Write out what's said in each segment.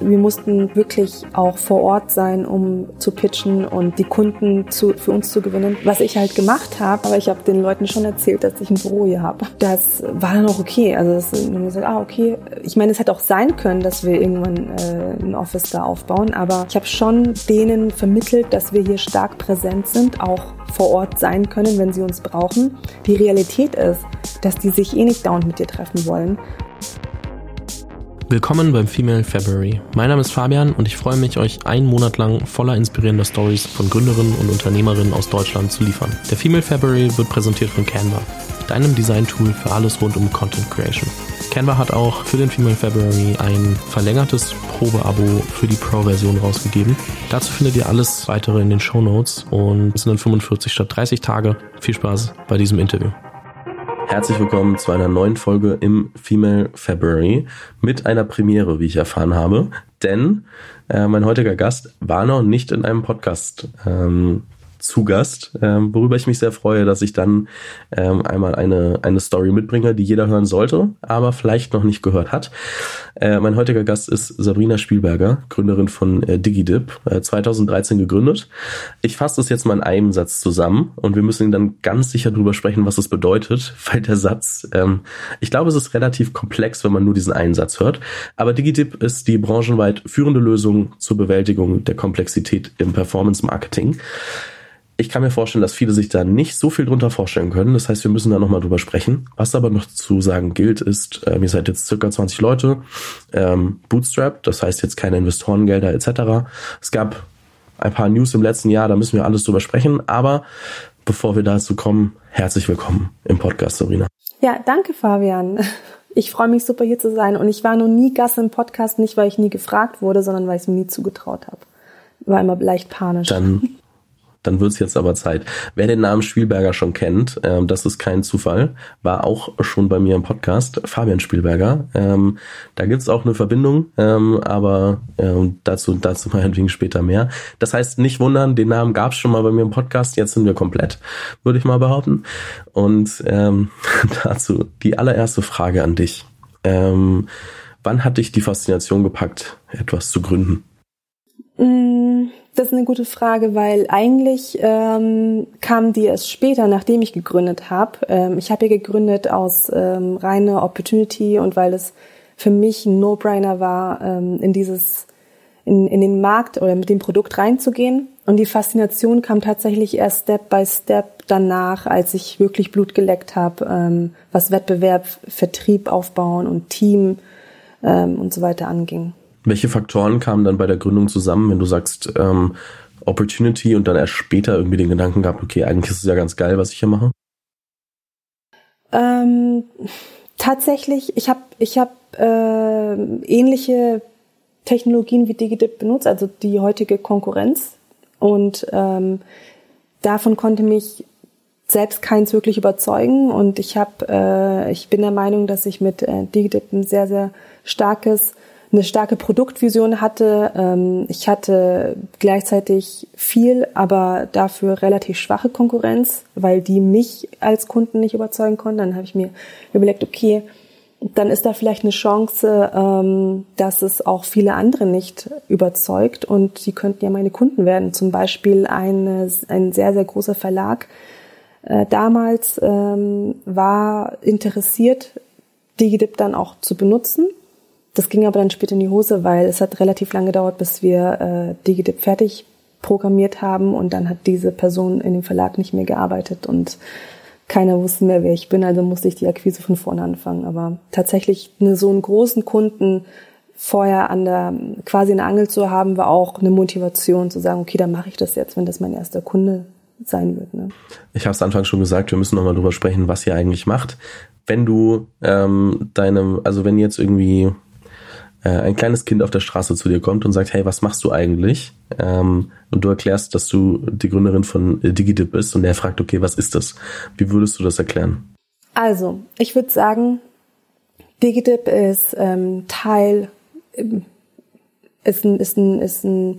Wir mussten wirklich auch vor Ort sein, um zu pitchen und die Kunden zu, für uns zu gewinnen. Was ich halt gemacht habe, aber ich habe den Leuten schon erzählt, dass ich ein Büro hier habe. Das war dann auch okay. Also das, wenn gesagt, ah okay. Ich meine, es hätte auch sein können, dass wir irgendwann äh, ein Office da aufbauen, aber ich habe schon denen vermittelt, dass wir hier stark präsent sind, auch vor Ort sein können, wenn sie uns brauchen. Die Realität ist, dass die sich eh nicht dauernd mit dir treffen wollen. Willkommen beim Female February. Mein Name ist Fabian und ich freue mich, euch einen Monat lang voller inspirierender Stories von Gründerinnen und Unternehmerinnen aus Deutschland zu liefern. Der Female February wird präsentiert von Canva, deinem Design-Tool für alles rund um Content Creation. Canva hat auch für den Female February ein verlängertes Probeabo für die Pro-Version rausgegeben. Dazu findet ihr alles weitere in den Show Notes und es sind dann 45 statt 30 Tage. Viel Spaß bei diesem Interview. Herzlich willkommen zu einer neuen Folge im Female February mit einer Premiere, wie ich erfahren habe. Denn äh, mein heutiger Gast war noch nicht in einem Podcast ähm, zu Gast, ähm, worüber ich mich sehr freue, dass ich dann ähm, einmal eine, eine Story mitbringe, die jeder hören sollte, aber vielleicht noch nicht gehört hat. Äh, mein heutiger Gast ist Sabrina Spielberger, Gründerin von äh, DigiDip, äh, 2013 gegründet. Ich fasse das jetzt mal in einem Satz zusammen und wir müssen dann ganz sicher drüber sprechen, was es bedeutet, weil der Satz, ähm, ich glaube, es ist relativ komplex, wenn man nur diesen einen Satz hört, aber DigiDip ist die branchenweit führende Lösung zur Bewältigung der Komplexität im Performance Marketing ich kann mir vorstellen, dass viele sich da nicht so viel drunter vorstellen können. Das heißt, wir müssen da nochmal drüber sprechen. Was aber noch zu sagen gilt, ist, äh, ihr seid jetzt circa 20 Leute, ähm, Bootstrap, das heißt jetzt keine Investorengelder etc. Es gab ein paar News im letzten Jahr, da müssen wir alles drüber sprechen. Aber bevor wir dazu kommen, herzlich willkommen im Podcast, Sabrina. Ja, danke, Fabian. Ich freue mich super hier zu sein und ich war noch nie Gast im Podcast, nicht weil ich nie gefragt wurde, sondern weil ich es mir nie zugetraut habe. War immer leicht panisch. Dann Dann wird es jetzt aber Zeit. Wer den Namen Spielberger schon kennt, ähm, das ist kein Zufall, war auch schon bei mir im Podcast, Fabian Spielberger. Ähm, da gibt's auch eine Verbindung, ähm, aber ähm, dazu, dazu meinetwegen später mehr. Das heißt, nicht wundern, den Namen gab's schon mal bei mir im Podcast, jetzt sind wir komplett, würde ich mal behaupten. Und ähm, dazu die allererste Frage an dich. Ähm, wann hat dich die Faszination gepackt, etwas zu gründen? Mm das ist eine gute Frage, weil eigentlich ähm, kam die erst später, nachdem ich gegründet habe. Ähm, ich habe ja gegründet aus ähm, reiner Opportunity und weil es für mich ein No-Brainer war, ähm, in dieses in, in den Markt oder mit dem Produkt reinzugehen. Und die Faszination kam tatsächlich erst Step by Step danach, als ich wirklich Blut geleckt habe, ähm, was Wettbewerb, Vertrieb aufbauen und Team ähm, und so weiter anging. Welche Faktoren kamen dann bei der Gründung zusammen, wenn du sagst ähm, Opportunity und dann erst später irgendwie den Gedanken gehabt, okay, eigentlich ist es ja ganz geil, was ich hier mache? Ähm, tatsächlich, ich habe ich hab, äh, ähnliche Technologien wie DigiDip benutzt, also die heutige Konkurrenz. Und ähm, davon konnte mich selbst keins wirklich überzeugen. Und ich habe, äh, ich bin der Meinung, dass ich mit äh, DigiDip ein sehr, sehr starkes eine starke Produktvision hatte. Ähm, ich hatte gleichzeitig viel, aber dafür relativ schwache Konkurrenz, weil die mich als Kunden nicht überzeugen konnten. Dann habe ich mir überlegt, okay, dann ist da vielleicht eine Chance, ähm, dass es auch viele andere nicht überzeugt und die könnten ja meine Kunden werden. Zum Beispiel eine, ein sehr, sehr großer Verlag äh, damals ähm, war interessiert, DigiDip dann auch zu benutzen das ging aber dann später in die Hose, weil es hat relativ lange gedauert, bis wir äh, DigiDip fertig programmiert haben und dann hat diese Person in dem Verlag nicht mehr gearbeitet und keiner wusste mehr, wer ich bin, also musste ich die Akquise von vorne anfangen. Aber tatsächlich eine, so einen großen Kunden vorher an der quasi eine Angel zu haben, war auch eine Motivation zu sagen, okay, dann mache ich das jetzt, wenn das mein erster Kunde sein wird. Ne? Ich habe es Anfang schon gesagt, wir müssen nochmal drüber sprechen, was ihr eigentlich macht. Wenn du ähm, deinem, also wenn jetzt irgendwie äh, ein kleines Kind auf der Straße zu dir kommt und sagt, hey, was machst du eigentlich? Ähm, und du erklärst, dass du die Gründerin von DigiDip bist und der fragt, okay, was ist das? Wie würdest du das erklären? Also, ich würde sagen, DigiDip ist ähm, Teil, ähm, ist ein, ist ein, ist ein,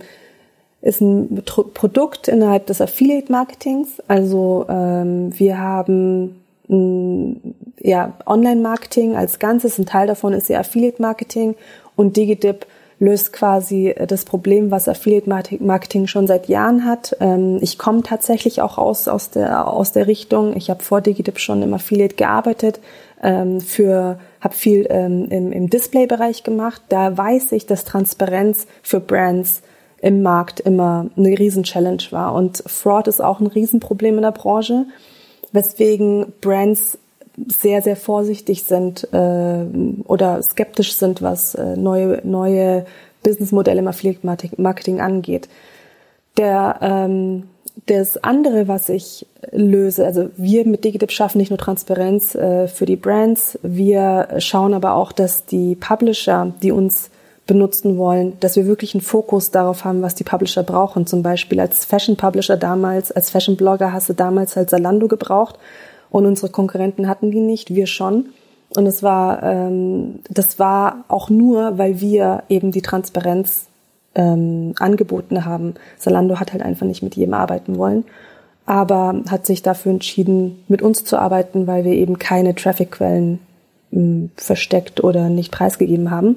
ist ein Produkt innerhalb des Affiliate-Marketings. Also ähm, wir haben ja, Online-Marketing als Ganzes, ein Teil davon ist ja Affiliate-Marketing und DigiDip löst quasi das Problem, was Affiliate Marketing schon seit Jahren hat. Ähm, ich komme tatsächlich auch aus, aus, der, aus der Richtung. Ich habe vor Digitip schon im Affiliate gearbeitet, ähm, für habe viel ähm, im, im Display-Bereich gemacht. Da weiß ich, dass Transparenz für Brands im Markt immer eine Riesen-Challenge war. Und Fraud ist auch ein Riesenproblem in der Branche, weswegen Brands sehr, sehr vorsichtig sind äh, oder skeptisch sind, was äh, neue, neue Businessmodelle im Affiliate Marketing angeht. Der, ähm, das andere, was ich löse, also wir mit Digitip schaffen nicht nur Transparenz äh, für die Brands, wir schauen aber auch, dass die Publisher, die uns benutzen wollen, dass wir wirklich einen Fokus darauf haben, was die Publisher brauchen. Zum Beispiel als Fashion Publisher damals, als Fashion Blogger hast du damals halt Zalando gebraucht und unsere Konkurrenten hatten die nicht, wir schon. Und es war, ähm, das war auch nur, weil wir eben die Transparenz ähm, angeboten haben. Zalando hat halt einfach nicht mit jedem arbeiten wollen, aber hat sich dafür entschieden, mit uns zu arbeiten, weil wir eben keine Traffic-Quellen ähm, versteckt oder nicht preisgegeben haben.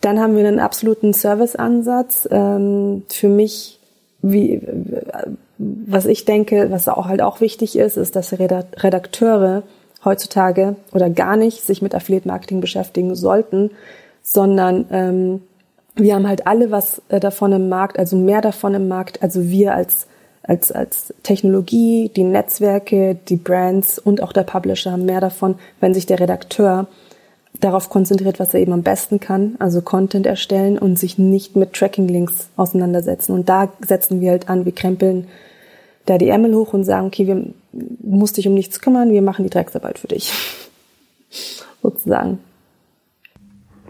Dann haben wir einen absoluten Service-Ansatz. Ähm, für mich, wie, was ich denke, was auch halt auch wichtig ist, ist, dass Redakteure heutzutage oder gar nicht sich mit Affiliate Marketing beschäftigen sollten, sondern ähm, wir haben halt alle was äh, davon im Markt, also mehr davon im Markt, also wir als als, als Technologie, die Netzwerke, die Brands und auch der Publisher haben mehr davon, wenn sich der Redakteur darauf konzentriert, was er eben am besten kann, also Content erstellen und sich nicht mit Tracking-Links auseinandersetzen. Und da setzen wir halt an, wir krempeln da die Ärmel hoch und sagen, okay, wir musst dich um nichts kümmern, wir machen die Drecksarbeit für dich. Sozusagen.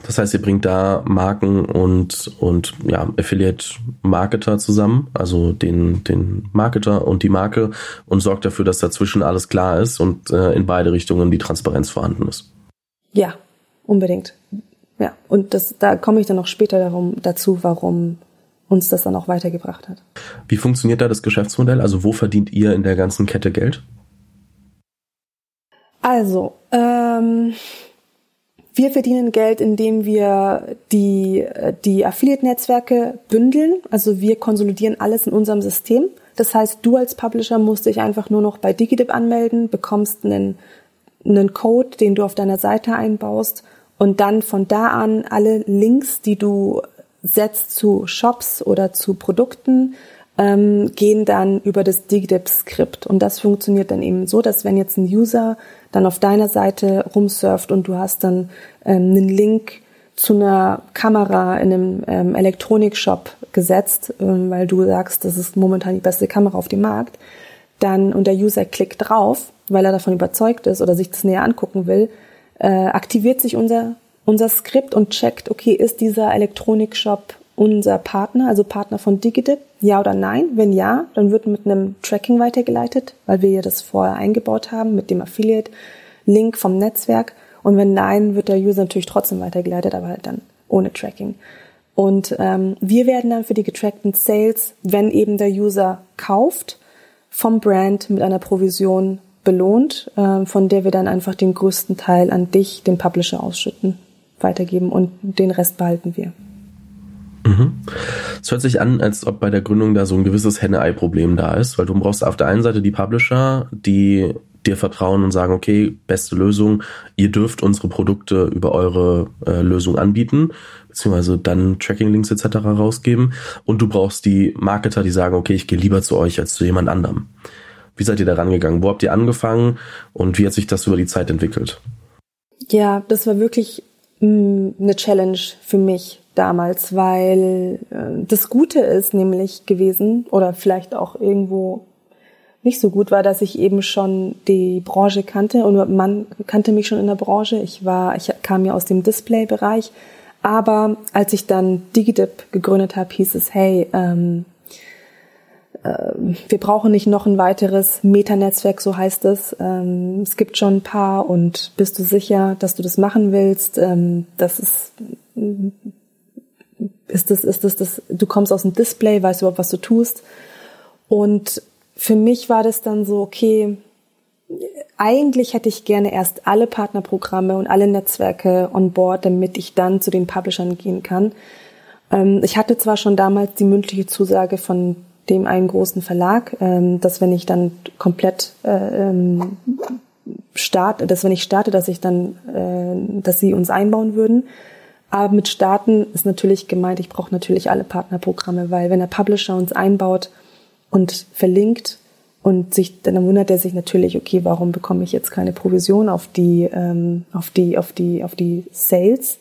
Das heißt, ihr bringt da Marken und, und ja, Affiliate-Marketer zusammen, also den, den Marketer und die Marke und sorgt dafür, dass dazwischen alles klar ist und äh, in beide Richtungen die Transparenz vorhanden ist. Ja, unbedingt. Ja, und das, da komme ich dann noch später darum, dazu, warum uns das dann auch weitergebracht hat. Wie funktioniert da das Geschäftsmodell? Also wo verdient ihr in der ganzen Kette Geld? Also, ähm, wir verdienen Geld, indem wir die, die Affiliate-Netzwerke bündeln. Also wir konsolidieren alles in unserem System. Das heißt, du als Publisher musst dich einfach nur noch bei DigiDip anmelden, bekommst einen, einen Code, den du auf deiner Seite einbaust und dann von da an alle Links, die du setzt zu Shops oder zu Produkten, ähm, gehen dann über das DigDip-Skript. Und das funktioniert dann eben so, dass wenn jetzt ein User dann auf deiner Seite rumsurft und du hast dann ähm, einen Link zu einer Kamera in einem ähm, Elektronikshop gesetzt, ähm, weil du sagst, das ist momentan die beste Kamera auf dem Markt, dann und der User klickt drauf, weil er davon überzeugt ist oder sich das näher angucken will, äh, aktiviert sich unser unser Skript und checkt, okay, ist dieser Elektronikshop unser Partner, also Partner von Digidip? Ja oder nein? Wenn ja, dann wird mit einem Tracking weitergeleitet, weil wir ja das vorher eingebaut haben mit dem Affiliate-Link vom Netzwerk. Und wenn nein, wird der User natürlich trotzdem weitergeleitet, aber halt dann ohne Tracking. Und ähm, wir werden dann für die getrackten Sales, wenn eben der User kauft, vom Brand mit einer Provision belohnt, äh, von der wir dann einfach den größten Teil an dich, den Publisher, ausschütten weitergeben und den Rest behalten wir. Mhm. Es hört sich an, als ob bei der Gründung da so ein gewisses Henne-Ei-Problem da ist, weil du brauchst auf der einen Seite die Publisher, die dir vertrauen und sagen, okay, beste Lösung, ihr dürft unsere Produkte über eure äh, Lösung anbieten, beziehungsweise dann Tracking-Links etc. rausgeben. Und du brauchst die Marketer, die sagen, okay, ich gehe lieber zu euch als zu jemand anderem. Wie seid ihr da rangegangen? Wo habt ihr angefangen und wie hat sich das über die Zeit entwickelt? Ja, das war wirklich eine Challenge für mich damals, weil äh, das Gute ist nämlich gewesen oder vielleicht auch irgendwo nicht so gut war, dass ich eben schon die Branche kannte und man kannte mich schon in der Branche. Ich war, ich kam ja aus dem Display-Bereich, aber als ich dann Digidip gegründet habe, hieß es, hey, ähm, äh, wir brauchen nicht noch ein weiteres Metanetzwerk, so heißt es. Ähm, es gibt schon ein paar und bist du sicher, dass du das machen willst? Ähm, das ist, ist das, ist das, das, du kommst aus dem Display, weißt überhaupt, was du tust. Und für mich war das dann so, okay, eigentlich hätte ich gerne erst alle Partnerprogramme und alle Netzwerke on board, damit ich dann zu den Publishern gehen kann. Ähm, ich hatte zwar schon damals die mündliche Zusage von dem einen großen Verlag, ähm, dass wenn ich dann komplett äh, ähm, starte, dass wenn ich starte, dass ich dann, äh, dass sie uns einbauen würden. Aber mit Starten ist natürlich gemeint, ich brauche natürlich alle Partnerprogramme, weil wenn der Publisher uns einbaut und verlinkt und sich, dann wundert er sich natürlich, okay, warum bekomme ich jetzt keine Provision auf die, ähm, auf die, auf die, auf die Sales,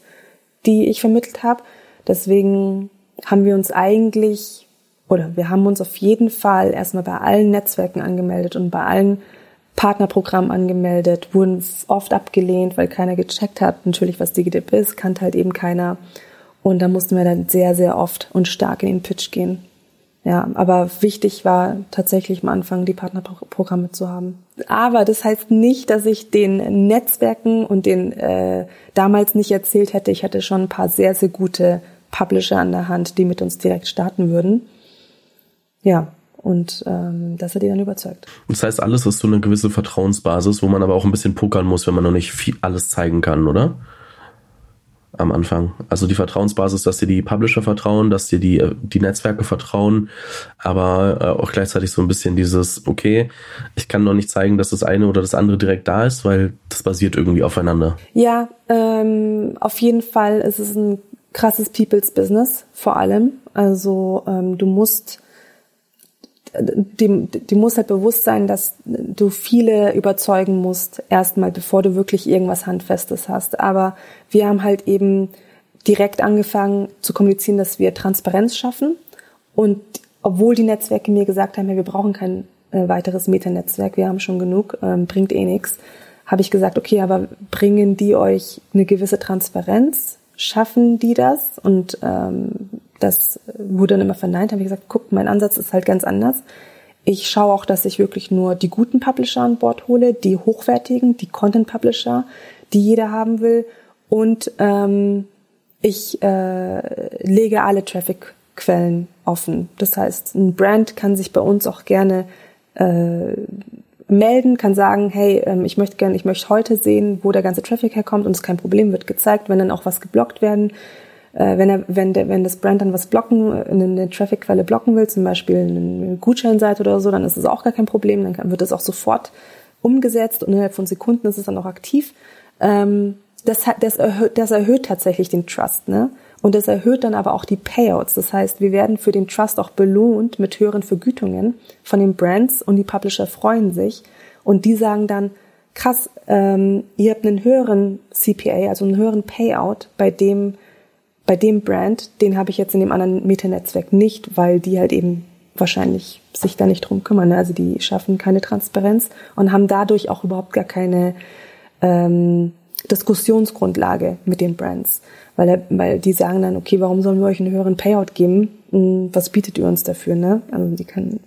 die ich vermittelt habe. Deswegen haben wir uns eigentlich, oder wir haben uns auf jeden Fall erstmal bei allen Netzwerken angemeldet und bei allen Partnerprogramm angemeldet, wurden oft abgelehnt, weil keiner gecheckt hat, natürlich, was DigiDip ist, kannte halt eben keiner. Und da mussten wir dann sehr, sehr oft und stark in den Pitch gehen. Ja, aber wichtig war tatsächlich am Anfang die Partnerprogramme zu haben. Aber das heißt nicht, dass ich den Netzwerken und den äh, damals nicht erzählt hätte. Ich hatte schon ein paar sehr, sehr gute Publisher an der Hand, die mit uns direkt starten würden. Ja, und ähm, das hat die dann überzeugt. Das heißt, alles ist so eine gewisse Vertrauensbasis, wo man aber auch ein bisschen pokern muss, wenn man noch nicht viel alles zeigen kann, oder? Am Anfang. Also die Vertrauensbasis, dass dir die Publisher vertrauen, dass dir die, die Netzwerke vertrauen, aber äh, auch gleichzeitig so ein bisschen dieses, okay, ich kann noch nicht zeigen, dass das eine oder das andere direkt da ist, weil das basiert irgendwie aufeinander. Ja, ähm, auf jeden Fall ist es ein krasses People's Business, vor allem. Also ähm, du musst dem, dem muss halt bewusst sein, dass du viele überzeugen musst, erstmal, bevor du wirklich irgendwas Handfestes hast. Aber wir haben halt eben direkt angefangen zu kommunizieren, dass wir Transparenz schaffen. Und obwohl die Netzwerke mir gesagt haben, ja, wir brauchen kein äh, weiteres Metanetzwerk, wir haben schon genug, ähm, bringt eh nichts, habe ich gesagt, okay, aber bringen die euch eine gewisse Transparenz? Schaffen die das? Und ähm, das wurde dann immer verneint. habe ich gesagt, guck, mein Ansatz ist halt ganz anders. Ich schaue auch, dass ich wirklich nur die guten Publisher an Bord hole, die hochwertigen, die Content Publisher, die jeder haben will. Und ähm, ich äh, lege alle Traffic-Quellen offen. Das heißt, ein Brand kann sich bei uns auch gerne äh, melden, kann sagen, hey, ähm, ich möchte gerne, ich möchte heute sehen, wo der ganze Traffic herkommt und es ist kein Problem, wird gezeigt, wenn dann auch was geblockt werden äh, wenn er, wenn der, wenn das Brand dann was blocken, eine, eine Traffic-Quelle blocken will, zum Beispiel eine Gutscheinseite oder so, dann ist es auch gar kein Problem, dann wird das auch sofort umgesetzt und innerhalb von Sekunden ist es dann auch aktiv. Ähm, das, das, erhöht, das erhöht tatsächlich den Trust, ne? Und das erhöht dann aber auch die Payouts. Das heißt, wir werden für den Trust auch belohnt mit höheren Vergütungen von den Brands und die Publisher freuen sich und die sagen dann, krass, ähm, ihr habt einen höheren CPA, also einen höheren Payout bei dem bei dem Brand, den habe ich jetzt in dem anderen Meta-Netzwerk nicht, weil die halt eben wahrscheinlich sich da nicht drum kümmern. Ne? Also die schaffen keine Transparenz und haben dadurch auch überhaupt gar keine ähm, Diskussionsgrundlage mit den Brands. Weil, weil die sagen dann, okay, warum sollen wir euch einen höheren Payout geben? Hm, was bietet ihr uns dafür? Ne? Also die kann,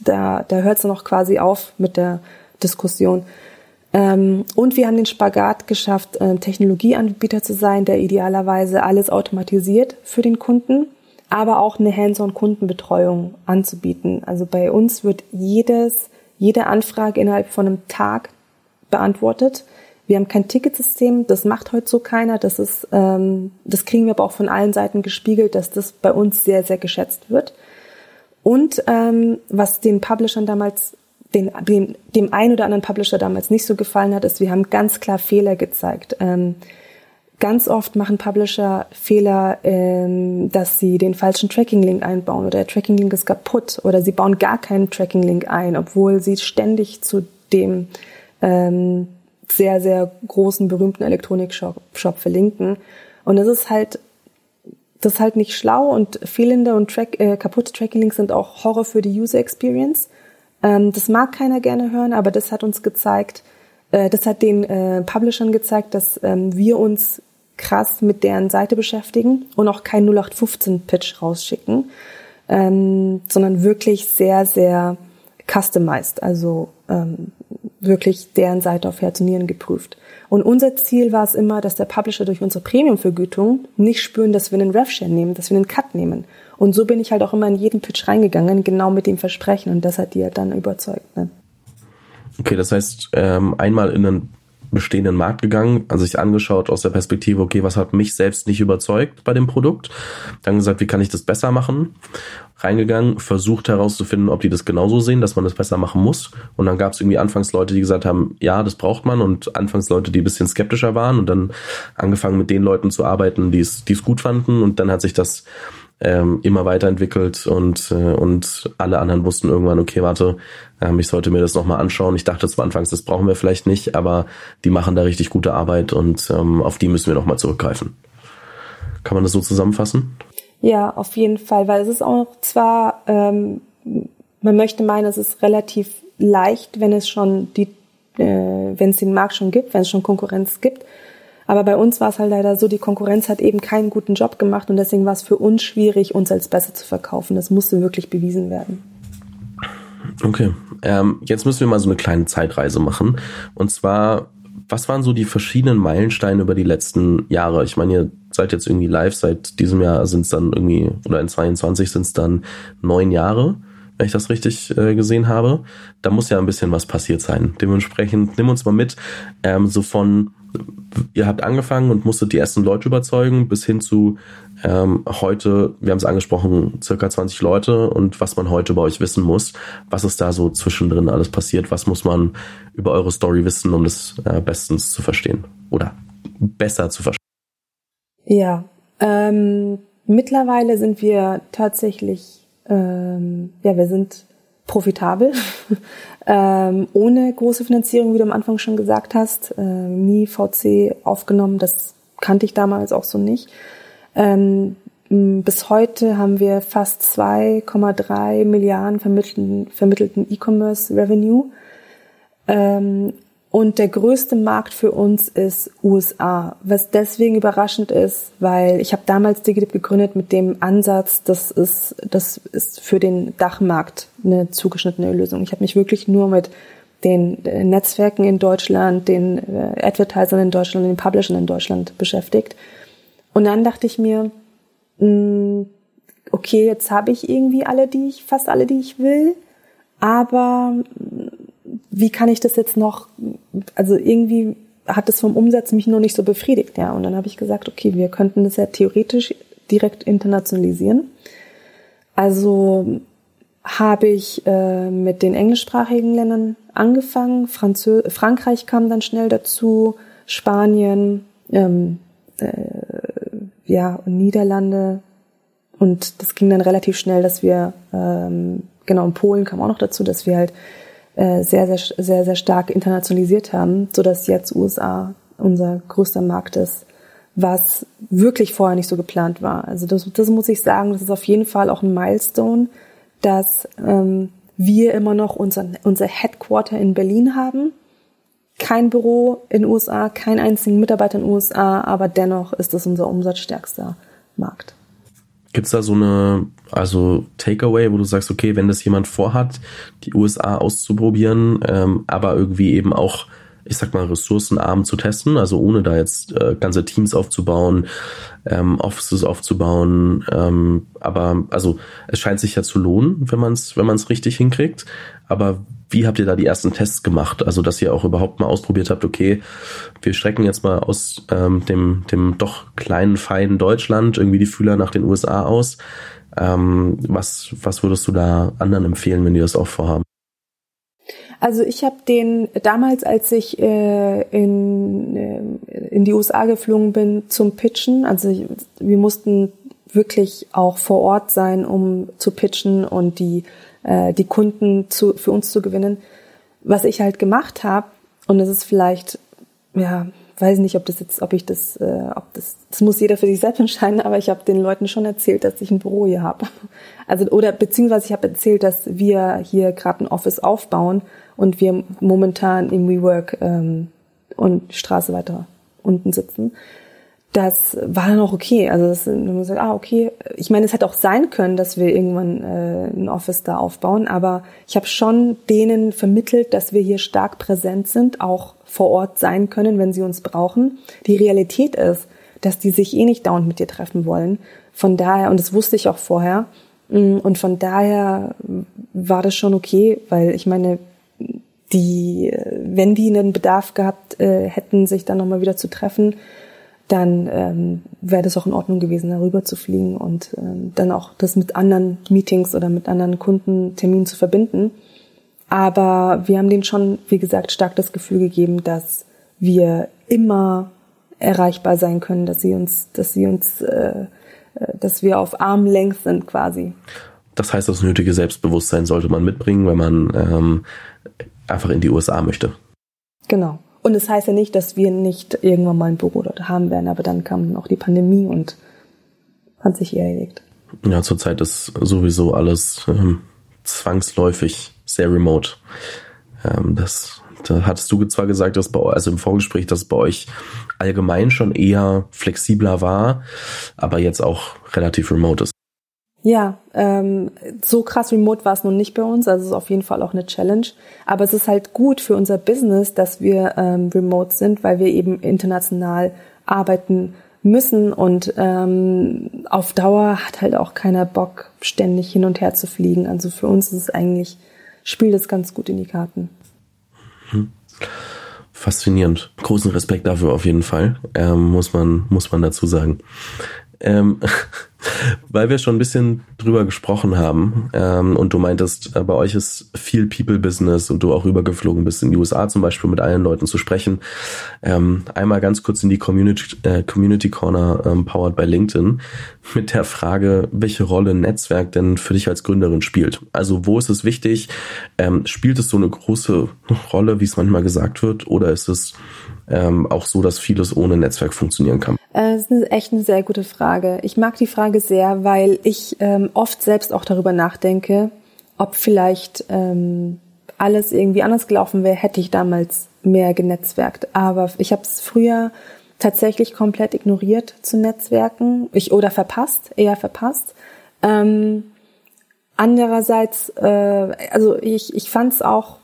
da, da hört es dann auch quasi auf mit der Diskussion. Ähm, und wir haben den Spagat geschafft, äh, Technologieanbieter zu sein, der idealerweise alles automatisiert für den Kunden, aber auch eine Hands-on-Kundenbetreuung anzubieten. Also bei uns wird jedes, jede Anfrage innerhalb von einem Tag beantwortet. Wir haben kein Ticketsystem, das macht heute so keiner. Das ist, ähm, das kriegen wir aber auch von allen Seiten gespiegelt, dass das bei uns sehr, sehr geschätzt wird. Und ähm, was den Publishern damals den, dem, dem einen oder anderen Publisher damals nicht so gefallen hat, ist, wir haben ganz klar Fehler gezeigt. Ähm, ganz oft machen Publisher Fehler, ähm, dass sie den falschen Tracking-Link einbauen oder der Tracking-Link ist kaputt oder sie bauen gar keinen Tracking-Link ein, obwohl sie ständig zu dem ähm, sehr, sehr großen, berühmten Elektronik-Shop Shop verlinken. Und das ist halt das ist halt nicht schlau und fehlende und track, äh, kaputte Tracking-Links sind auch Horror für die User Experience. Ähm, das mag keiner gerne hören, aber das hat uns gezeigt, äh, das hat den äh, Publishern gezeigt, dass ähm, wir uns krass mit deren Seite beschäftigen und auch kein 0815-Pitch rausschicken, ähm, sondern wirklich sehr, sehr customized, also ähm, wirklich deren Seite auf Herz und Nieren geprüft. Und unser Ziel war es immer, dass der Publisher durch unsere Premium-Vergütung nicht spüren, dass wir einen RevShare nehmen, dass wir einen Cut nehmen. Und so bin ich halt auch immer in jeden Pitch reingegangen, genau mit dem Versprechen. Und das hat die halt dann überzeugt. Ne? Okay, das heißt, ähm, einmal in einen bestehenden Markt gegangen, also sich angeschaut aus der Perspektive, okay, was hat mich selbst nicht überzeugt bei dem Produkt, dann gesagt, wie kann ich das besser machen, reingegangen, versucht herauszufinden, ob die das genauso sehen, dass man das besser machen muss und dann gab es irgendwie anfangs Leute, die gesagt haben, ja, das braucht man und anfangs Leute, die ein bisschen skeptischer waren und dann angefangen mit den Leuten zu arbeiten, die es, die es gut fanden und dann hat sich das ähm, immer weiterentwickelt und, äh, und alle anderen wussten irgendwann, okay, warte, ähm, ich sollte mir das nochmal anschauen. Ich dachte zu Anfangs, das brauchen wir vielleicht nicht, aber die machen da richtig gute Arbeit und ähm, auf die müssen wir nochmal zurückgreifen. Kann man das so zusammenfassen? Ja, auf jeden Fall, weil es ist auch zwar, ähm, man möchte meinen, es ist relativ leicht, wenn es schon die, äh, wenn es den Markt schon gibt, wenn es schon Konkurrenz gibt, aber bei uns war es halt leider so, die Konkurrenz hat eben keinen guten Job gemacht und deswegen war es für uns schwierig, uns als besser zu verkaufen. Das musste wirklich bewiesen werden. Okay, ähm, jetzt müssen wir mal so eine kleine Zeitreise machen. Und zwar, was waren so die verschiedenen Meilensteine über die letzten Jahre? Ich meine, ihr seid jetzt irgendwie live, seit diesem Jahr sind es dann irgendwie, oder in 22 sind es dann neun Jahre wenn ich das richtig äh, gesehen habe. Da muss ja ein bisschen was passiert sein. Dementsprechend nimm uns mal mit, ähm, so von ihr habt angefangen und musstet die ersten Leute überzeugen, bis hin zu ähm, heute, wir haben es angesprochen, circa 20 Leute und was man heute bei euch wissen muss. Was ist da so zwischendrin alles passiert? Was muss man über eure Story wissen, um das äh, bestens zu verstehen? Oder besser zu verstehen? Ja, ähm, mittlerweile sind wir tatsächlich, ähm, ja, wir sind profitabel, ähm, ohne große Finanzierung, wie du am Anfang schon gesagt hast, äh, nie VC aufgenommen, das kannte ich damals auch so nicht. Ähm, bis heute haben wir fast 2,3 Milliarden vermittelten, E-Commerce Revenue. Ähm, und der größte Markt für uns ist USA, was deswegen überraschend ist, weil ich habe damals Digidip gegründet mit dem Ansatz, das ist, das ist für den Dachmarkt eine zugeschnittene Lösung. Ich habe mich wirklich nur mit den äh, Netzwerken in Deutschland, den äh, Advertisern in Deutschland, den Publishern in Deutschland beschäftigt. Und dann dachte ich mir, mh, hm, okay, jetzt habe ich irgendwie alle, die ich, fast alle, die ich will, aber wie kann ich das jetzt noch, also irgendwie hat es vom Umsatz mich noch nicht so befriedigt, ja. Und dann habe ich gesagt, okay, wir könnten das ja theoretisch direkt internationalisieren. Also habe ich äh, mit den englischsprachigen Ländern angefangen. Franzö Frankreich kam dann schnell dazu, Spanien, ähm, äh, ja, und Niederlande. Und das ging dann relativ schnell, dass wir, ähm, genau, in Polen kam auch noch dazu, dass wir halt äh, sehr, sehr, sehr, sehr stark internationalisiert haben, so dass jetzt USA unser größter Markt ist, was wirklich vorher nicht so geplant war. Also das, das muss ich sagen, das ist auf jeden Fall auch ein Milestone, dass ähm, wir immer noch unser, unser Headquarter in Berlin haben. Kein Büro in USA, kein einzigen Mitarbeiter in USA, aber dennoch ist das unser umsatzstärkster Markt. Gibt's da so eine, also Takeaway, wo du sagst, okay, wenn das jemand vorhat, die USA auszuprobieren, ähm, aber irgendwie eben auch, ich sag mal, ressourcenarm zu testen, also ohne da jetzt äh, ganze Teams aufzubauen, ähm, Offices aufzubauen, ähm, aber also es scheint sich ja zu lohnen, wenn man es wenn man richtig hinkriegt. Aber wie habt ihr da die ersten Tests gemacht? Also, dass ihr auch überhaupt mal ausprobiert habt, okay, wir strecken jetzt mal aus ähm, dem, dem doch kleinen, feinen Deutschland irgendwie die Fühler nach den USA aus. Ähm, was, was würdest du da anderen empfehlen, wenn die das auch vorhaben? Also ich habe den damals, als ich äh, in, äh, in die USA geflogen bin zum Pitchen, also ich, wir mussten wirklich auch vor Ort sein, um zu pitchen und die äh, die Kunden zu, für uns zu gewinnen. Was ich halt gemacht habe, und das ist vielleicht, ja, weiß nicht, ob das jetzt, ob ich das, äh, ob das, das muss jeder für sich selbst entscheiden, aber ich habe den Leuten schon erzählt, dass ich ein Büro hier habe. Also oder beziehungsweise ich habe erzählt, dass wir hier gerade ein Office aufbauen und wir momentan im WeWork ähm, und Straße weiter unten sitzen das war auch okay. Also das, man gesagt, ah okay. Ich meine, es hätte auch sein können, dass wir irgendwann äh, ein Office da aufbauen, aber ich habe schon denen vermittelt, dass wir hier stark präsent sind, auch vor Ort sein können, wenn sie uns brauchen. Die Realität ist, dass die sich eh nicht dauernd mit dir treffen wollen. Von daher, und das wusste ich auch vorher, mm, und von daher war das schon okay, weil ich meine, die, wenn die einen Bedarf gehabt äh, hätten, sich dann nochmal wieder zu treffen, dann ähm, wäre das auch in Ordnung gewesen, darüber zu fliegen und ähm, dann auch das mit anderen Meetings oder mit anderen Kundenterminen zu verbinden. Aber wir haben denen schon, wie gesagt, stark das Gefühl gegeben, dass wir immer erreichbar sein können, dass sie uns, dass sie uns, äh, äh dass wir auf Armlängs sind quasi. Das heißt, das nötige Selbstbewusstsein sollte man mitbringen, wenn man ähm, einfach in die USA möchte. Genau. Und es das heißt ja nicht, dass wir nicht irgendwann mal ein Büro dort haben werden, aber dann kam auch die Pandemie und hat sich erledigt. Ja, zurzeit ist sowieso alles ähm, zwangsläufig sehr remote. Ähm, das, da hattest du zwar gesagt, dass bei also im Vorgespräch, dass bei euch allgemein schon eher flexibler war, aber jetzt auch relativ remote ist. Ja, ähm, so krass remote war es nun nicht bei uns, also es ist auf jeden Fall auch eine Challenge. Aber es ist halt gut für unser Business, dass wir ähm, remote sind, weil wir eben international arbeiten müssen und ähm, auf Dauer hat halt auch keiner Bock, ständig hin und her zu fliegen. Also für uns ist es eigentlich, spielt es ganz gut in die Karten. Hm. Faszinierend. Großen Respekt dafür auf jeden Fall, ähm, muss man, muss man dazu sagen. Ähm, weil wir schon ein bisschen drüber gesprochen haben ähm, und du meintest, äh, bei euch ist viel People-Business und du auch rübergeflogen bist in die USA zum Beispiel mit allen Leuten zu sprechen. Ähm, einmal ganz kurz in die Community, äh, Community Corner ähm, powered by LinkedIn mit der Frage, welche Rolle Netzwerk denn für dich als Gründerin spielt. Also wo ist es wichtig? Ähm, spielt es so eine große Rolle, wie es manchmal gesagt wird, oder ist es ähm, auch so, dass vieles ohne Netzwerk funktionieren kann? Äh, das ist echt eine sehr gute Frage. Ich mag die Frage sehr, weil ich ähm, oft selbst auch darüber nachdenke, ob vielleicht ähm, alles irgendwie anders gelaufen wäre, hätte ich damals mehr genetzwerkt. Aber ich habe es früher tatsächlich komplett ignoriert zu Netzwerken. Ich oder verpasst, eher verpasst. Ähm, andererseits, äh, also ich, ich fand es auch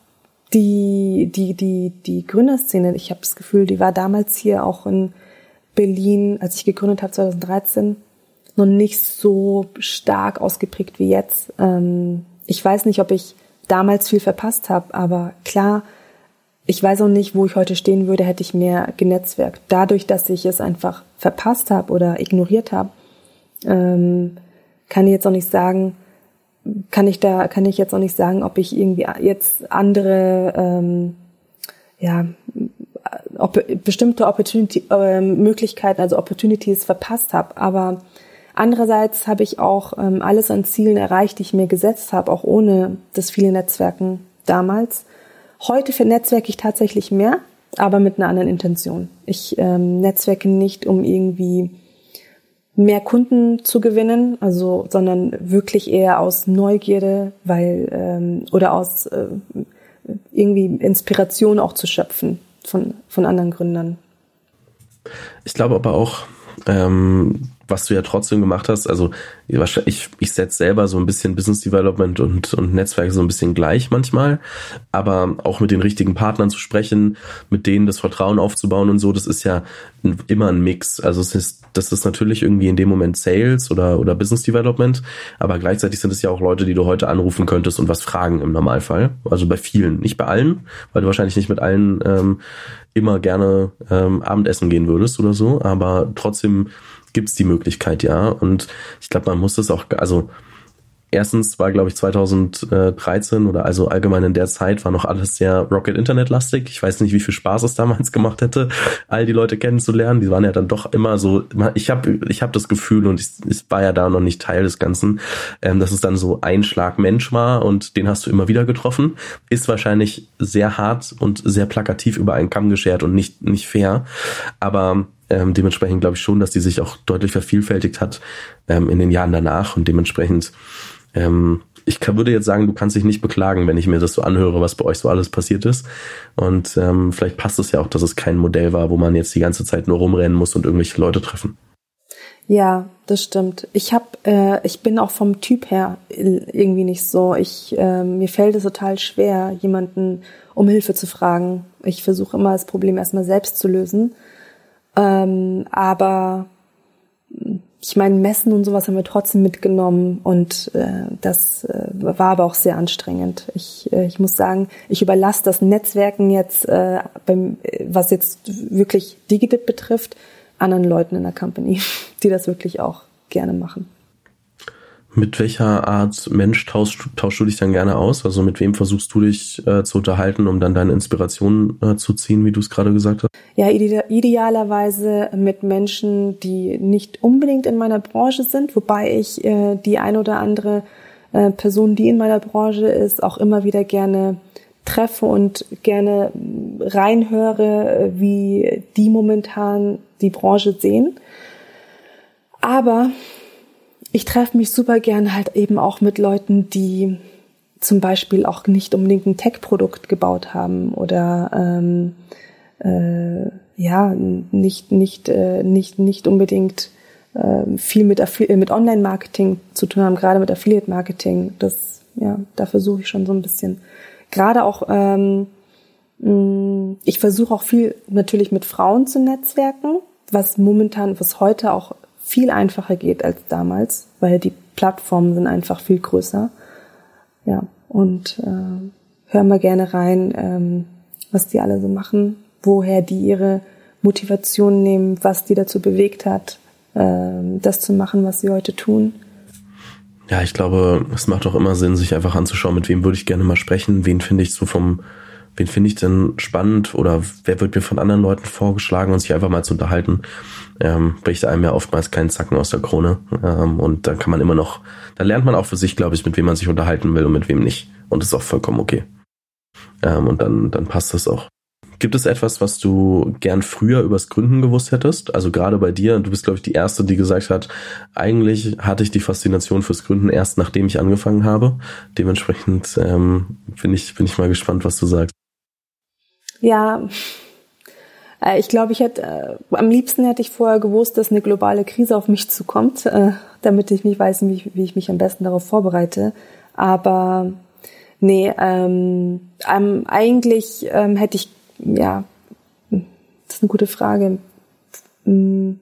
die, die, die, die Gründerszene, ich habe das Gefühl, die war damals hier auch in Berlin, als ich gegründet habe 2013, noch nicht so stark ausgeprägt wie jetzt. Ähm, ich weiß nicht, ob ich damals viel verpasst habe, aber klar, ich weiß auch nicht, wo ich heute stehen würde, hätte ich mehr genetzwerkt. Dadurch, dass ich es einfach verpasst habe oder ignoriert habe, ähm, kann ich jetzt auch nicht sagen, kann ich da, kann ich jetzt auch nicht sagen, ob ich irgendwie jetzt andere, ähm, ja, ob, bestimmte Opportunity, äh, Möglichkeiten, also Opportunities verpasst habe. Aber andererseits habe ich auch ähm, alles an Zielen erreicht, die ich mir gesetzt habe, auch ohne das viele Netzwerken damals. Heute vernetzwerke ich tatsächlich mehr, aber mit einer anderen Intention. Ich ähm, netzwerke nicht, um irgendwie mehr Kunden zu gewinnen, also sondern wirklich eher aus Neugierde, weil ähm, oder aus äh, irgendwie Inspiration auch zu schöpfen von von anderen Gründern. Ich glaube aber auch, ähm, was du ja trotzdem gemacht hast, also ich, ich setze selber so ein bisschen Business Development und, und Netzwerk so ein bisschen gleich manchmal, aber auch mit den richtigen Partnern zu sprechen, mit denen das Vertrauen aufzubauen und so, das ist ja immer ein Mix. Also es ist, das ist natürlich irgendwie in dem Moment Sales oder, oder Business Development, aber gleichzeitig sind es ja auch Leute, die du heute anrufen könntest und was fragen im Normalfall. Also bei vielen, nicht bei allen, weil du wahrscheinlich nicht mit allen ähm, immer gerne ähm, Abendessen gehen würdest oder so, aber trotzdem gibt's die Möglichkeit, ja. Und ich glaube, man muss das auch, also erstens war, glaube ich, 2013 oder also allgemein in der Zeit war noch alles sehr Rocket Internet lastig. Ich weiß nicht, wie viel Spaß es damals gemacht hätte, all die Leute kennenzulernen. Die waren ja dann doch immer so, ich habe ich hab das Gefühl und ich, ich war ja da noch nicht Teil des Ganzen, ähm, dass es dann so ein Schlag Mensch war und den hast du immer wieder getroffen. Ist wahrscheinlich sehr hart und sehr plakativ über einen Kamm geschert und nicht, nicht fair. Aber ähm, dementsprechend glaube ich schon, dass die sich auch deutlich vervielfältigt hat ähm, in den Jahren danach und dementsprechend ähm, ich kann, würde jetzt sagen, du kannst dich nicht beklagen, wenn ich mir das so anhöre, was bei euch so alles passiert ist. Und ähm, vielleicht passt es ja auch, dass es kein Modell war, wo man jetzt die ganze Zeit nur rumrennen muss und irgendwelche Leute treffen. Ja, das stimmt. Ich hab, äh, ich bin auch vom Typ her irgendwie nicht so. Ich äh, mir fällt es total schwer, jemanden um Hilfe zu fragen. Ich versuche immer das Problem erstmal selbst zu lösen. Ähm, aber ich meine, Messen und sowas haben wir trotzdem mitgenommen und äh, das äh, war aber auch sehr anstrengend. Ich, äh, ich muss sagen, ich überlasse das Netzwerken jetzt, äh, beim, was jetzt wirklich Digidip betrifft, anderen Leuten in der Company, die das wirklich auch gerne machen. Mit welcher Art Mensch tauschst, tauschst du dich dann gerne aus? Also mit wem versuchst du dich äh, zu unterhalten, um dann deine Inspiration äh, zu ziehen, wie du es gerade gesagt hast? Ja, ide idealerweise mit Menschen, die nicht unbedingt in meiner Branche sind, wobei ich äh, die ein oder andere äh, Person, die in meiner Branche ist, auch immer wieder gerne treffe und gerne reinhöre, wie die momentan die Branche sehen. Aber ich treffe mich super gern halt eben auch mit Leuten, die zum Beispiel auch nicht unbedingt ein Tech-Produkt gebaut haben oder ähm, äh, ja nicht nicht äh, nicht nicht unbedingt äh, viel mit äh, mit Online-Marketing zu tun haben, gerade mit Affiliate-Marketing. Das ja, da versuche ich schon so ein bisschen. Gerade auch ähm, ich versuche auch viel natürlich mit Frauen zu netzwerken, was momentan, was heute auch viel einfacher geht als damals, weil die Plattformen sind einfach viel größer. Ja, und äh, hören wir gerne rein, ähm, was die alle so machen, woher die ihre Motivation nehmen, was die dazu bewegt hat, äh, das zu machen, was sie heute tun. Ja, ich glaube, es macht auch immer Sinn, sich einfach anzuschauen, mit wem würde ich gerne mal sprechen, wen finde ich so vom wen finde ich denn spannend oder wer wird mir von anderen Leuten vorgeschlagen und sich einfach mal zu unterhalten, ähm, bricht einem ja oftmals keinen Zacken aus der Krone. Ähm, und dann kann man immer noch, da lernt man auch für sich, glaube ich, mit wem man sich unterhalten will und mit wem nicht. Und das ist auch vollkommen okay. Ähm, und dann, dann passt das auch. Gibt es etwas, was du gern früher übers Gründen gewusst hättest? Also gerade bei dir, du bist, glaube ich, die Erste, die gesagt hat, eigentlich hatte ich die Faszination fürs Gründen erst, nachdem ich angefangen habe. Dementsprechend ähm, bin, ich, bin ich mal gespannt, was du sagst. Ja, ich glaube, ich hätte äh, am liebsten hätte ich vorher gewusst, dass eine globale Krise auf mich zukommt, äh, damit ich mich weiß, wie, ich mich am besten darauf vorbereite. Aber nee, ähm, ähm, eigentlich ähm, hätte ich ja, das ist eine gute Frage. Hm,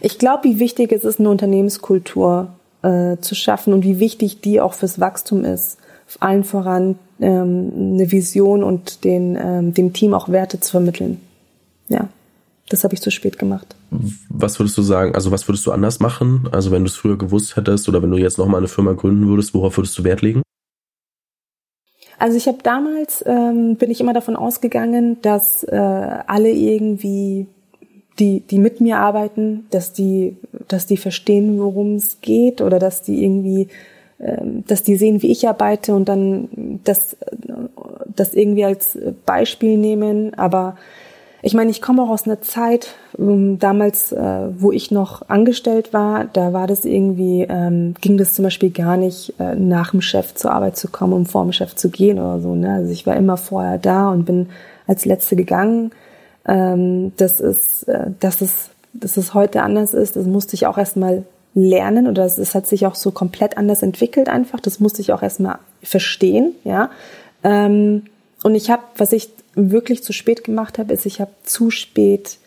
ich glaube, wie wichtig es ist, eine Unternehmenskultur äh, zu schaffen und wie wichtig die auch fürs Wachstum ist. Allen voran ähm, eine Vision und den, ähm, dem Team auch Werte zu vermitteln. Ja, das habe ich zu spät gemacht. Was würdest du sagen, also was würdest du anders machen? Also wenn du es früher gewusst hättest oder wenn du jetzt nochmal eine Firma gründen würdest, worauf würdest du Wert legen? Also ich habe damals, ähm, bin ich immer davon ausgegangen, dass äh, alle irgendwie, die, die mit mir arbeiten, dass die, dass die verstehen, worum es geht oder dass die irgendwie ähm, dass die sehen, wie ich arbeite und dann das, das irgendwie als Beispiel nehmen. Aber ich meine, ich komme auch aus einer Zeit, ähm, damals, äh, wo ich noch angestellt war, da war das irgendwie, ähm, ging das zum Beispiel gar nicht, äh, nach dem Chef zur Arbeit zu kommen, um vor dem Chef zu gehen oder so. Ne? Also ich war immer vorher da und bin als Letzte gegangen. das ist, äh, dass es, dass es heute anders ist, das musste ich auch erstmal lernen oder es, es hat sich auch so komplett anders entwickelt einfach. Das musste ich auch erstmal verstehen, ja. Ähm, und ich habe, was ich wirklich zu spät gemacht habe, ist, ich habe zu spät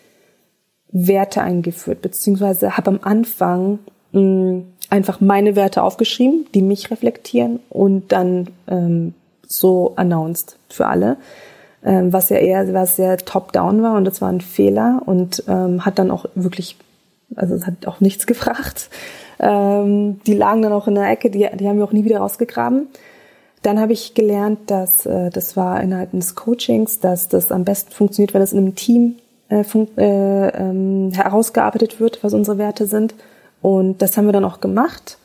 Werte eingeführt, beziehungsweise habe am Anfang mh, mm, einfach meine Werte aufgeschrieben, die mich reflektieren und dann ähm, so announced für alle, ähm, was ja eher was sehr top-down war und das war ein Fehler und ähm, hat dann auch wirklich also es hat auch nichts gefragt. Ähm, die lagen dann auch in der Ecke, die, die haben wir auch nie wieder rausgegraben. Dann habe ich gelernt, dass äh, das war innerhalb des Coachings, dass das am besten funktioniert, wenn es in einem Team äh, äh, ähm, herausgearbeitet wird, was unsere Werte sind. Und das haben wir dann auch gemacht.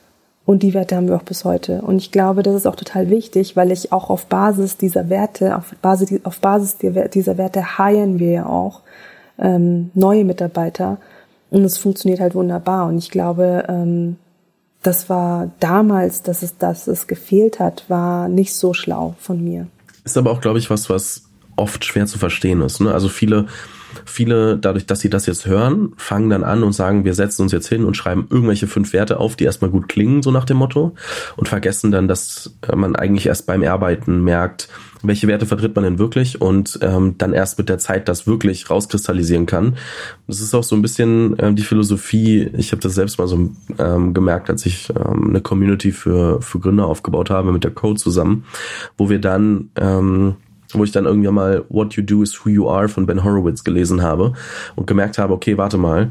Und die Werte haben wir auch bis heute. Und ich glaube, das ist auch total wichtig, weil ich auch auf Basis dieser Werte, auf Basis, auf Basis dieser Werte heiern wir ja auch ähm, neue Mitarbeiter. Und es funktioniert halt wunderbar. Und ich glaube, ähm, das war damals, dass es, dass es gefehlt hat, war nicht so schlau von mir. Ist aber auch, glaube ich, was, was oft schwer zu verstehen ist. Ne? Also viele, viele, dadurch, dass sie das jetzt hören, fangen dann an und sagen, wir setzen uns jetzt hin und schreiben irgendwelche fünf Werte auf, die erstmal gut klingen, so nach dem Motto, und vergessen dann, dass man eigentlich erst beim Arbeiten merkt, welche Werte vertritt man denn wirklich und ähm, dann erst mit der Zeit das wirklich rauskristallisieren kann. Das ist auch so ein bisschen ähm, die Philosophie, ich habe das selbst mal so ähm, gemerkt, als ich ähm, eine Community für, für Gründer aufgebaut habe mit der Code zusammen, wo wir dann ähm, wo ich dann irgendwann mal What You Do is Who You Are von Ben Horowitz gelesen habe und gemerkt habe, okay, warte mal,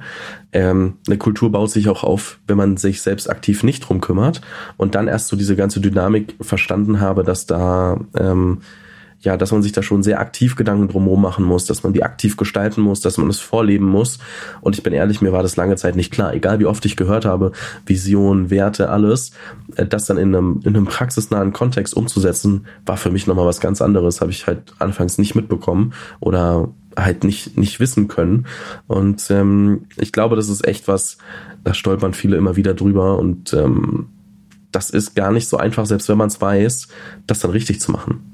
ähm, eine Kultur baut sich auch auf, wenn man sich selbst aktiv nicht drum kümmert und dann erst so diese ganze Dynamik verstanden habe, dass da ähm, ja, dass man sich da schon sehr aktiv Gedanken drumherum machen muss, dass man die aktiv gestalten muss, dass man es vorleben muss. Und ich bin ehrlich, mir war das lange Zeit nicht klar, egal wie oft ich gehört habe, Vision, Werte, alles, äh, das dann in einem, in einem praxisnahen Kontext umzusetzen, war für mich nochmal was ganz anderes, habe ich halt anfangs nicht mitbekommen oder halt nicht, nicht wissen können. Und ähm, ich glaube, das ist echt was, da stolpern viele immer wieder drüber und ähm, das ist gar nicht so einfach, selbst wenn man es weiß, das dann richtig zu machen.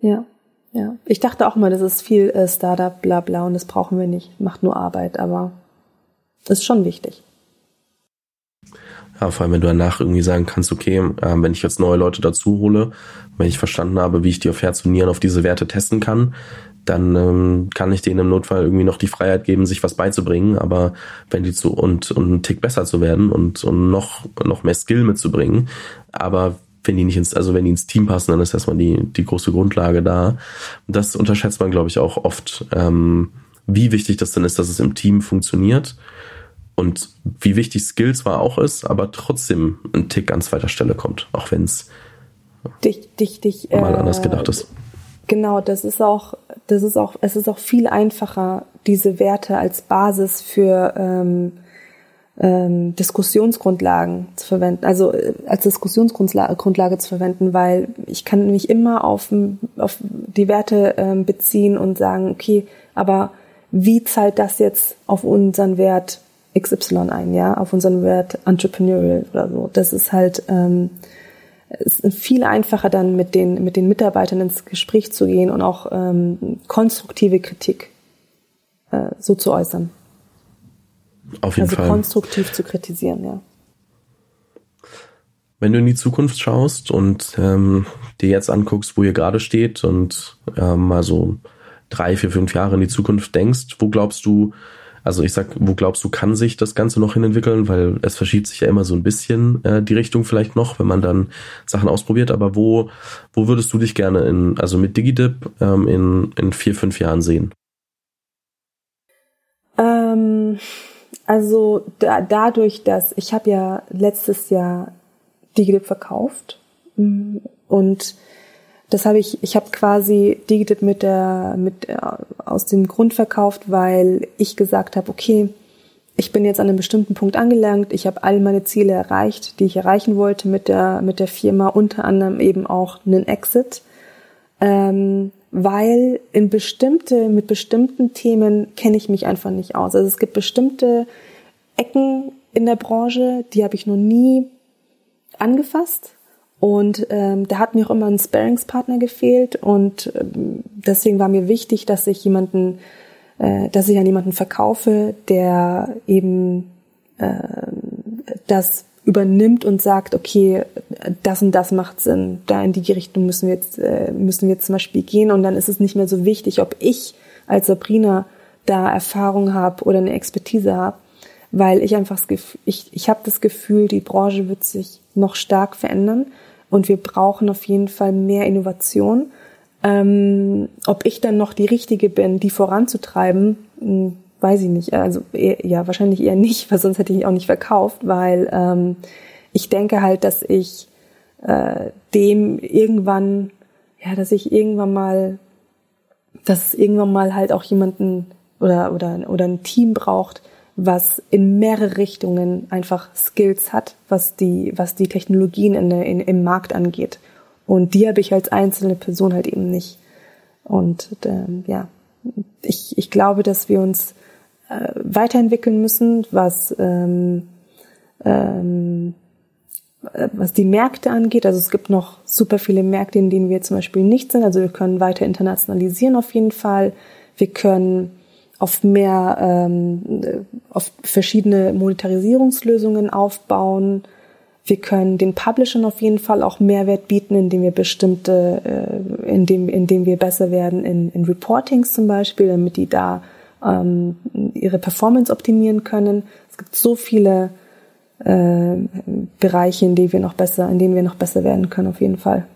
Ja, ja. Ich dachte auch mal, das ist viel äh, Startup, bla bla und das brauchen wir nicht. Macht nur Arbeit, aber ist schon wichtig. Ja, vor allem, wenn du danach irgendwie sagen kannst, okay, äh, wenn ich jetzt neue Leute dazu hole, wenn ich verstanden habe, wie ich die auf Herz und Nieren auf diese Werte testen kann, dann ähm, kann ich denen im Notfall irgendwie noch die Freiheit geben, sich was beizubringen. Aber wenn die zu und, und einen Tick besser zu werden und, und noch, noch mehr Skill mitzubringen, aber wenn die nicht ins, also wenn die ins Team passen, dann ist erstmal die, die große Grundlage da. Und das unterschätzt man, glaube ich, auch oft, ähm, wie wichtig das dann ist, dass es im Team funktioniert. Und wie wichtig Skill zwar auch ist, aber trotzdem ein Tick an zweiter Stelle kommt, auch wenn es dich, dich, dich, mal äh, anders gedacht ist. Genau, das ist auch, das ist auch, es ist auch viel einfacher, diese Werte als Basis für ähm, ähm, Diskussionsgrundlagen zu verwenden, also äh, als Diskussionsgrundlage zu verwenden, weil ich kann mich immer auf, auf die Werte ähm, beziehen und sagen, okay, aber wie zahlt das jetzt auf unseren Wert XY ein, ja, auf unseren Wert Entrepreneurial oder so. Das ist halt ähm, ist viel einfacher dann mit den mit den Mitarbeitern ins Gespräch zu gehen und auch ähm, konstruktive Kritik äh, so zu äußern. Auf jeden also Fall. konstruktiv zu kritisieren, ja. Wenn du in die Zukunft schaust und ähm, dir jetzt anguckst, wo ihr gerade steht und ähm, mal so drei, vier, fünf Jahre in die Zukunft denkst, wo glaubst du, also ich sag, wo glaubst du, kann sich das Ganze noch hinentwickeln? Weil es verschiebt sich ja immer so ein bisschen äh, die Richtung vielleicht noch, wenn man dann Sachen ausprobiert. Aber wo, wo würdest du dich gerne in, also mit DigiDip ähm, in, in vier, fünf Jahren sehen? Ähm also da, dadurch, dass ich habe ja letztes Jahr Digidip verkauft mm, und das habe ich, ich habe quasi Digidip mit der, mit äh, aus dem Grund verkauft, weil ich gesagt habe, okay, ich bin jetzt an einem bestimmten Punkt angelangt, ich habe all meine Ziele erreicht, die ich erreichen wollte mit der mit der Firma, unter anderem eben auch einen Exit. Ähm, weil in bestimmte, mit bestimmten Themen kenne ich mich einfach nicht aus. Also es gibt bestimmte Ecken in der Branche, die habe ich noch nie angefasst. Und ähm, da hat mir auch immer ein Sparingspartner gefehlt und ähm, deswegen war mir wichtig, dass ich jemanden, äh, dass ich an jemanden verkaufe, der eben äh, das übernimmt und sagt, okay, das und das macht Sinn, da in die Richtung müssen wir jetzt, äh, müssen wir jetzt zum Beispiel gehen und dann ist es nicht mehr so wichtig, ob ich als Sabrina da Erfahrung habe oder eine Expertise habe, weil ich einfach das Gefühl, ich, ich habe das Gefühl, die Branche wird sich noch stark verändern und wir brauchen auf jeden Fall mehr Innovation. Ähm, ob ich dann noch die Richtige bin, die voranzutreiben, weiß ich nicht. Also eher, ja, wahrscheinlich eher nicht, weil sonst hätte ich auch nicht verkauft, weil ähm, ich denke halt, dass ich äh, dem irgendwann, ja, dass ich irgendwann mal, dass irgendwann mal halt auch jemanden oder oder oder ein Team braucht, was in mehrere Richtungen einfach Skills hat, was die was die Technologien in, in, im Markt angeht. Und die habe ich als einzelne Person halt eben nicht. Und ähm, ja, ich, ich glaube, dass wir uns äh, weiterentwickeln müssen, was ähm, ähm, äh, was die Märkte angeht. Also es gibt noch super viele Märkte, in denen wir zum Beispiel nicht sind. Also wir können weiter internationalisieren auf jeden Fall. Wir können auf mehr, ähm, auf verschiedene Monetarisierungslösungen aufbauen. wir können den Publishern auf jeden Fall auch Mehrwert bieten, indem wir bestimmte, äh, indem, indem wir besser werden in, in Reportings zum Beispiel, damit die da ähm, ihre Performance optimieren können. Es gibt so viele äh, Bereiche, in denen wir noch besser, in denen wir noch besser werden können, auf jeden Fall.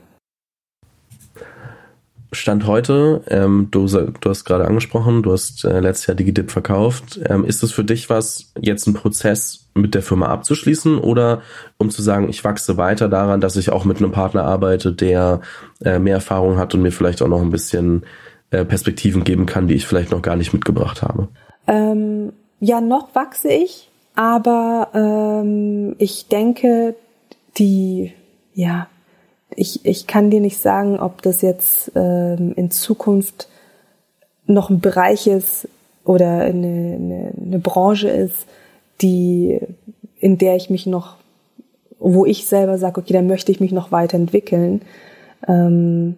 Stand heute, ähm, du, du hast gerade angesprochen, du hast äh, letztes Jahr DigiDip verkauft. Ähm, ist es für dich was, jetzt einen Prozess mit der Firma abzuschließen oder um zu sagen, ich wachse weiter daran, dass ich auch mit einem Partner arbeite, der äh, mehr Erfahrung hat und mir vielleicht auch noch ein bisschen äh, Perspektiven geben kann, die ich vielleicht noch gar nicht mitgebracht habe? Ähm, ja, noch wachse ich, aber ähm, ich denke, die, ja, ich, ich kann dir nicht sagen, ob das jetzt ähm, in Zukunft noch ein Bereich ist oder eine, eine, eine Branche ist, die, in der ich mich noch, wo ich selber sage, okay, da möchte ich mich noch weiterentwickeln. Ähm,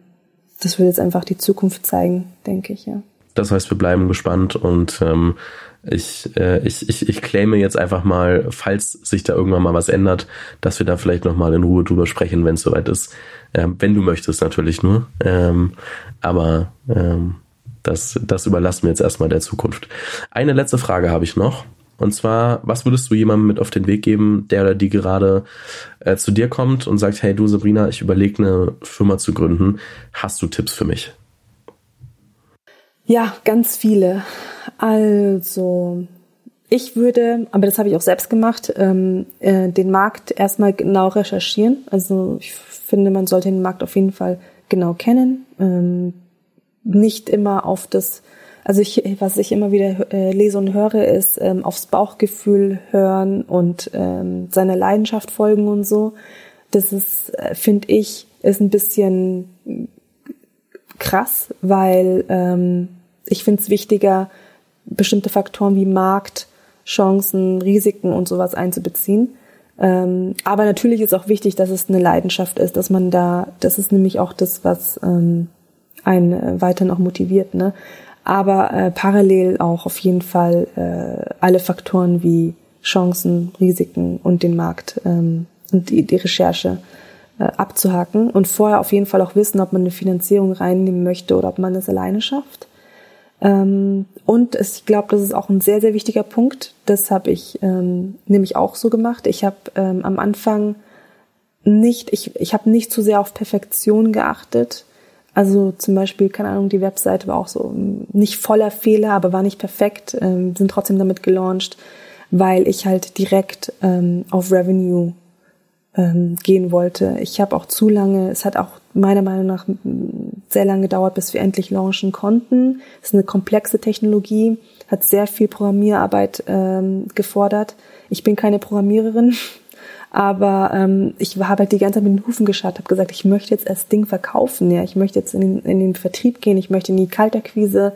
das wird jetzt einfach die Zukunft zeigen, denke ich, ja. Das heißt, wir bleiben gespannt und ähm, ich, äh, ich, ich, ich claime jetzt einfach mal, falls sich da irgendwann mal was ändert, dass wir da vielleicht nochmal in Ruhe drüber sprechen, wenn es soweit ist. Ähm, wenn du möchtest, natürlich nur. Ähm, aber ähm, das, das überlassen wir jetzt erstmal der Zukunft. Eine letzte Frage habe ich noch. Und zwar, was würdest du jemandem mit auf den Weg geben, der oder die gerade äh, zu dir kommt und sagt, hey du Sabrina, ich überlege eine Firma zu gründen. Hast du Tipps für mich? Ja, ganz viele. Also, ich würde, aber das habe ich auch selbst gemacht, ähm, äh, den Markt erstmal genau recherchieren. Also ich finde, man sollte den Markt auf jeden Fall genau kennen. Ähm, nicht immer auf das, also ich, was ich immer wieder äh, lese und höre, ist ähm, aufs Bauchgefühl hören und ähm, seiner Leidenschaft folgen und so. Das ist, äh, finde ich, ist ein bisschen krass, weil ähm, ich finde es wichtiger, bestimmte Faktoren wie Markt, Chancen, Risiken und sowas einzubeziehen. Ähm, aber natürlich ist auch wichtig, dass es eine Leidenschaft ist, dass man da, das ist nämlich auch das, was ähm, einen weiterhin auch motiviert. Ne? Aber äh, parallel auch auf jeden Fall äh, alle Faktoren wie Chancen, Risiken und den Markt ähm, und die, die Recherche äh, abzuhaken und vorher auf jeden Fall auch wissen, ob man eine Finanzierung reinnehmen möchte oder ob man das alleine schafft. Ähm, und es, ich glaube, das ist auch ein sehr, sehr wichtiger Punkt. Das habe ich ähm, nämlich auch so gemacht. Ich habe ähm, am Anfang nicht, ich, ich habe nicht zu sehr auf Perfektion geachtet. Also zum Beispiel, keine Ahnung, die Webseite war auch so nicht voller Fehler, aber war nicht perfekt, ähm, sind trotzdem damit gelauncht, weil ich halt direkt ähm, auf Revenue ähm, gehen wollte. Ich habe auch zu lange, es hat auch meiner Meinung nach sehr lange gedauert, bis wir endlich launchen konnten. Es ist eine komplexe Technologie, hat sehr viel Programmierarbeit ähm, gefordert. Ich bin keine Programmiererin, aber ähm, ich habe halt die ganze Zeit mit den Hufen geschaut, habe gesagt, ich möchte jetzt das Ding verkaufen, ja, ich möchte jetzt in den, in den Vertrieb gehen, ich möchte in die Kalterquise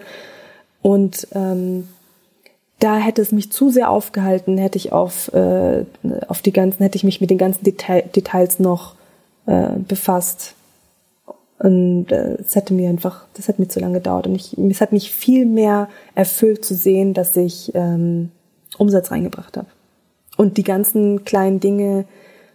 und ähm, da hätte es mich zu sehr aufgehalten, hätte ich auf, äh, auf die ganzen, hätte ich mich mit den ganzen Detail, Details noch äh, befasst. Und äh, es hätte mir einfach, das hat mir zu lange gedauert. Und ich, es hat mich viel mehr erfüllt zu sehen, dass ich ähm, Umsatz reingebracht habe. Und die ganzen kleinen Dinge,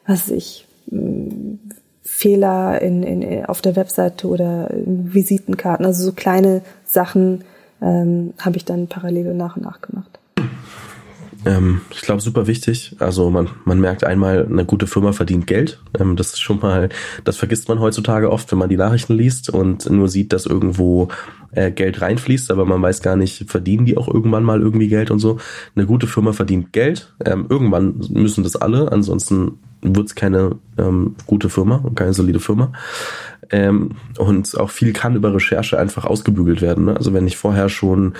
was ich, mh, Fehler in, in, auf der Webseite oder Visitenkarten, also so kleine Sachen, ähm, habe ich dann parallel nach und nach gemacht. Ähm, ich glaube, super wichtig. Also man, man merkt einmal, eine gute Firma verdient Geld. Ähm, das ist schon mal, das vergisst man heutzutage oft, wenn man die Nachrichten liest und nur sieht, dass irgendwo äh, Geld reinfließt, aber man weiß gar nicht, verdienen die auch irgendwann mal irgendwie Geld und so. Eine gute Firma verdient Geld. Ähm, irgendwann müssen das alle, ansonsten wird's keine ähm, gute Firma und keine solide Firma. Ähm, und auch viel kann über Recherche einfach ausgebügelt werden. Ne? Also wenn ich vorher schon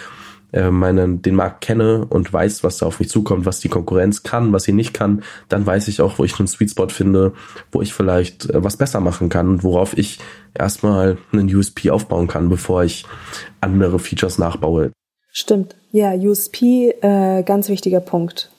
äh, meinen, den Markt kenne und weiß, was da auf mich zukommt, was die Konkurrenz kann, was sie nicht kann, dann weiß ich auch, wo ich einen Sweet Spot finde, wo ich vielleicht äh, was besser machen kann und worauf ich erstmal einen USP aufbauen kann, bevor ich andere Features nachbaue. Stimmt. Ja, USP, äh, ganz wichtiger Punkt.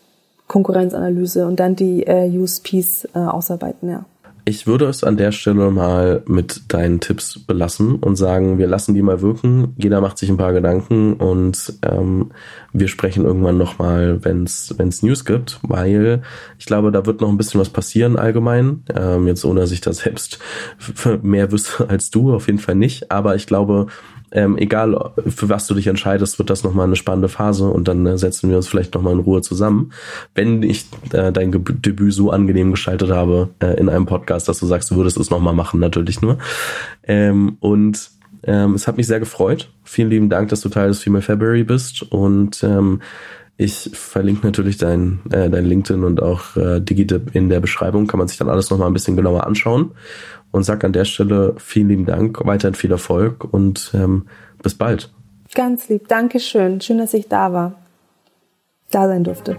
Konkurrenzanalyse und dann die äh, USPs äh, ausarbeiten, ja. Ich würde es an der Stelle mal mit deinen Tipps belassen und sagen, wir lassen die mal wirken. Jeder macht sich ein paar Gedanken und ähm, wir sprechen irgendwann nochmal, wenn es News gibt, weil ich glaube, da wird noch ein bisschen was passieren allgemein. Ähm, jetzt ohne, dass ich da selbst mehr wüsste als du, auf jeden Fall nicht. Aber ich glaube, ähm, egal für was du dich entscheidest, wird das nochmal eine spannende Phase und dann äh, setzen wir uns vielleicht nochmal in Ruhe zusammen. Wenn ich äh, dein Ge Debüt so angenehm gestaltet habe äh, in einem Podcast, dass du sagst, du würdest es nochmal machen, natürlich nur. Ähm, und ähm, es hat mich sehr gefreut. Vielen lieben Dank, dass du Teil des Female February bist und ähm, ich verlinke natürlich dein, äh, dein LinkedIn und auch äh, Digitip in der Beschreibung. Kann man sich dann alles nochmal ein bisschen genauer anschauen und sage an der Stelle vielen lieben Dank, weiterhin viel Erfolg und ähm, bis bald. Ganz lieb, Dankeschön. Schön, dass ich da war, da sein durfte.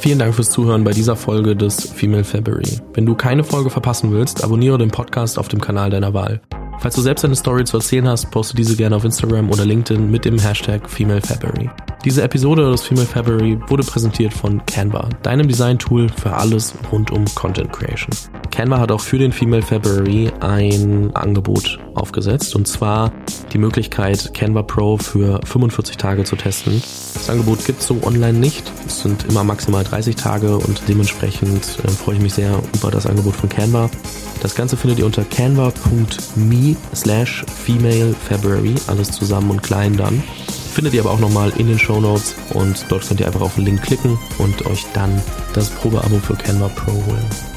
Vielen Dank fürs Zuhören bei dieser Folge des Female February. Wenn du keine Folge verpassen willst, abonniere den Podcast auf dem Kanal deiner Wahl. Falls du selbst eine Story zu erzählen hast, poste diese gerne auf Instagram oder LinkedIn mit dem Hashtag Female February. Diese Episode des Female February wurde präsentiert von Canva, deinem Design-Tool für alles rund um Content Creation. Canva hat auch für den Female February ein Angebot aufgesetzt und zwar die Möglichkeit, Canva Pro für 45 Tage zu testen. Das Angebot gibt es so online nicht. Es sind immer maximal 30 Tage und dementsprechend äh, freue ich mich sehr über das Angebot von Canva. Das Ganze findet ihr unter canva.me slash female February, alles zusammen und klein dann. Findet ihr aber auch nochmal in den Show Notes und dort könnt ihr einfach auf den Link klicken und euch dann das Probeabo für Canva Pro holen.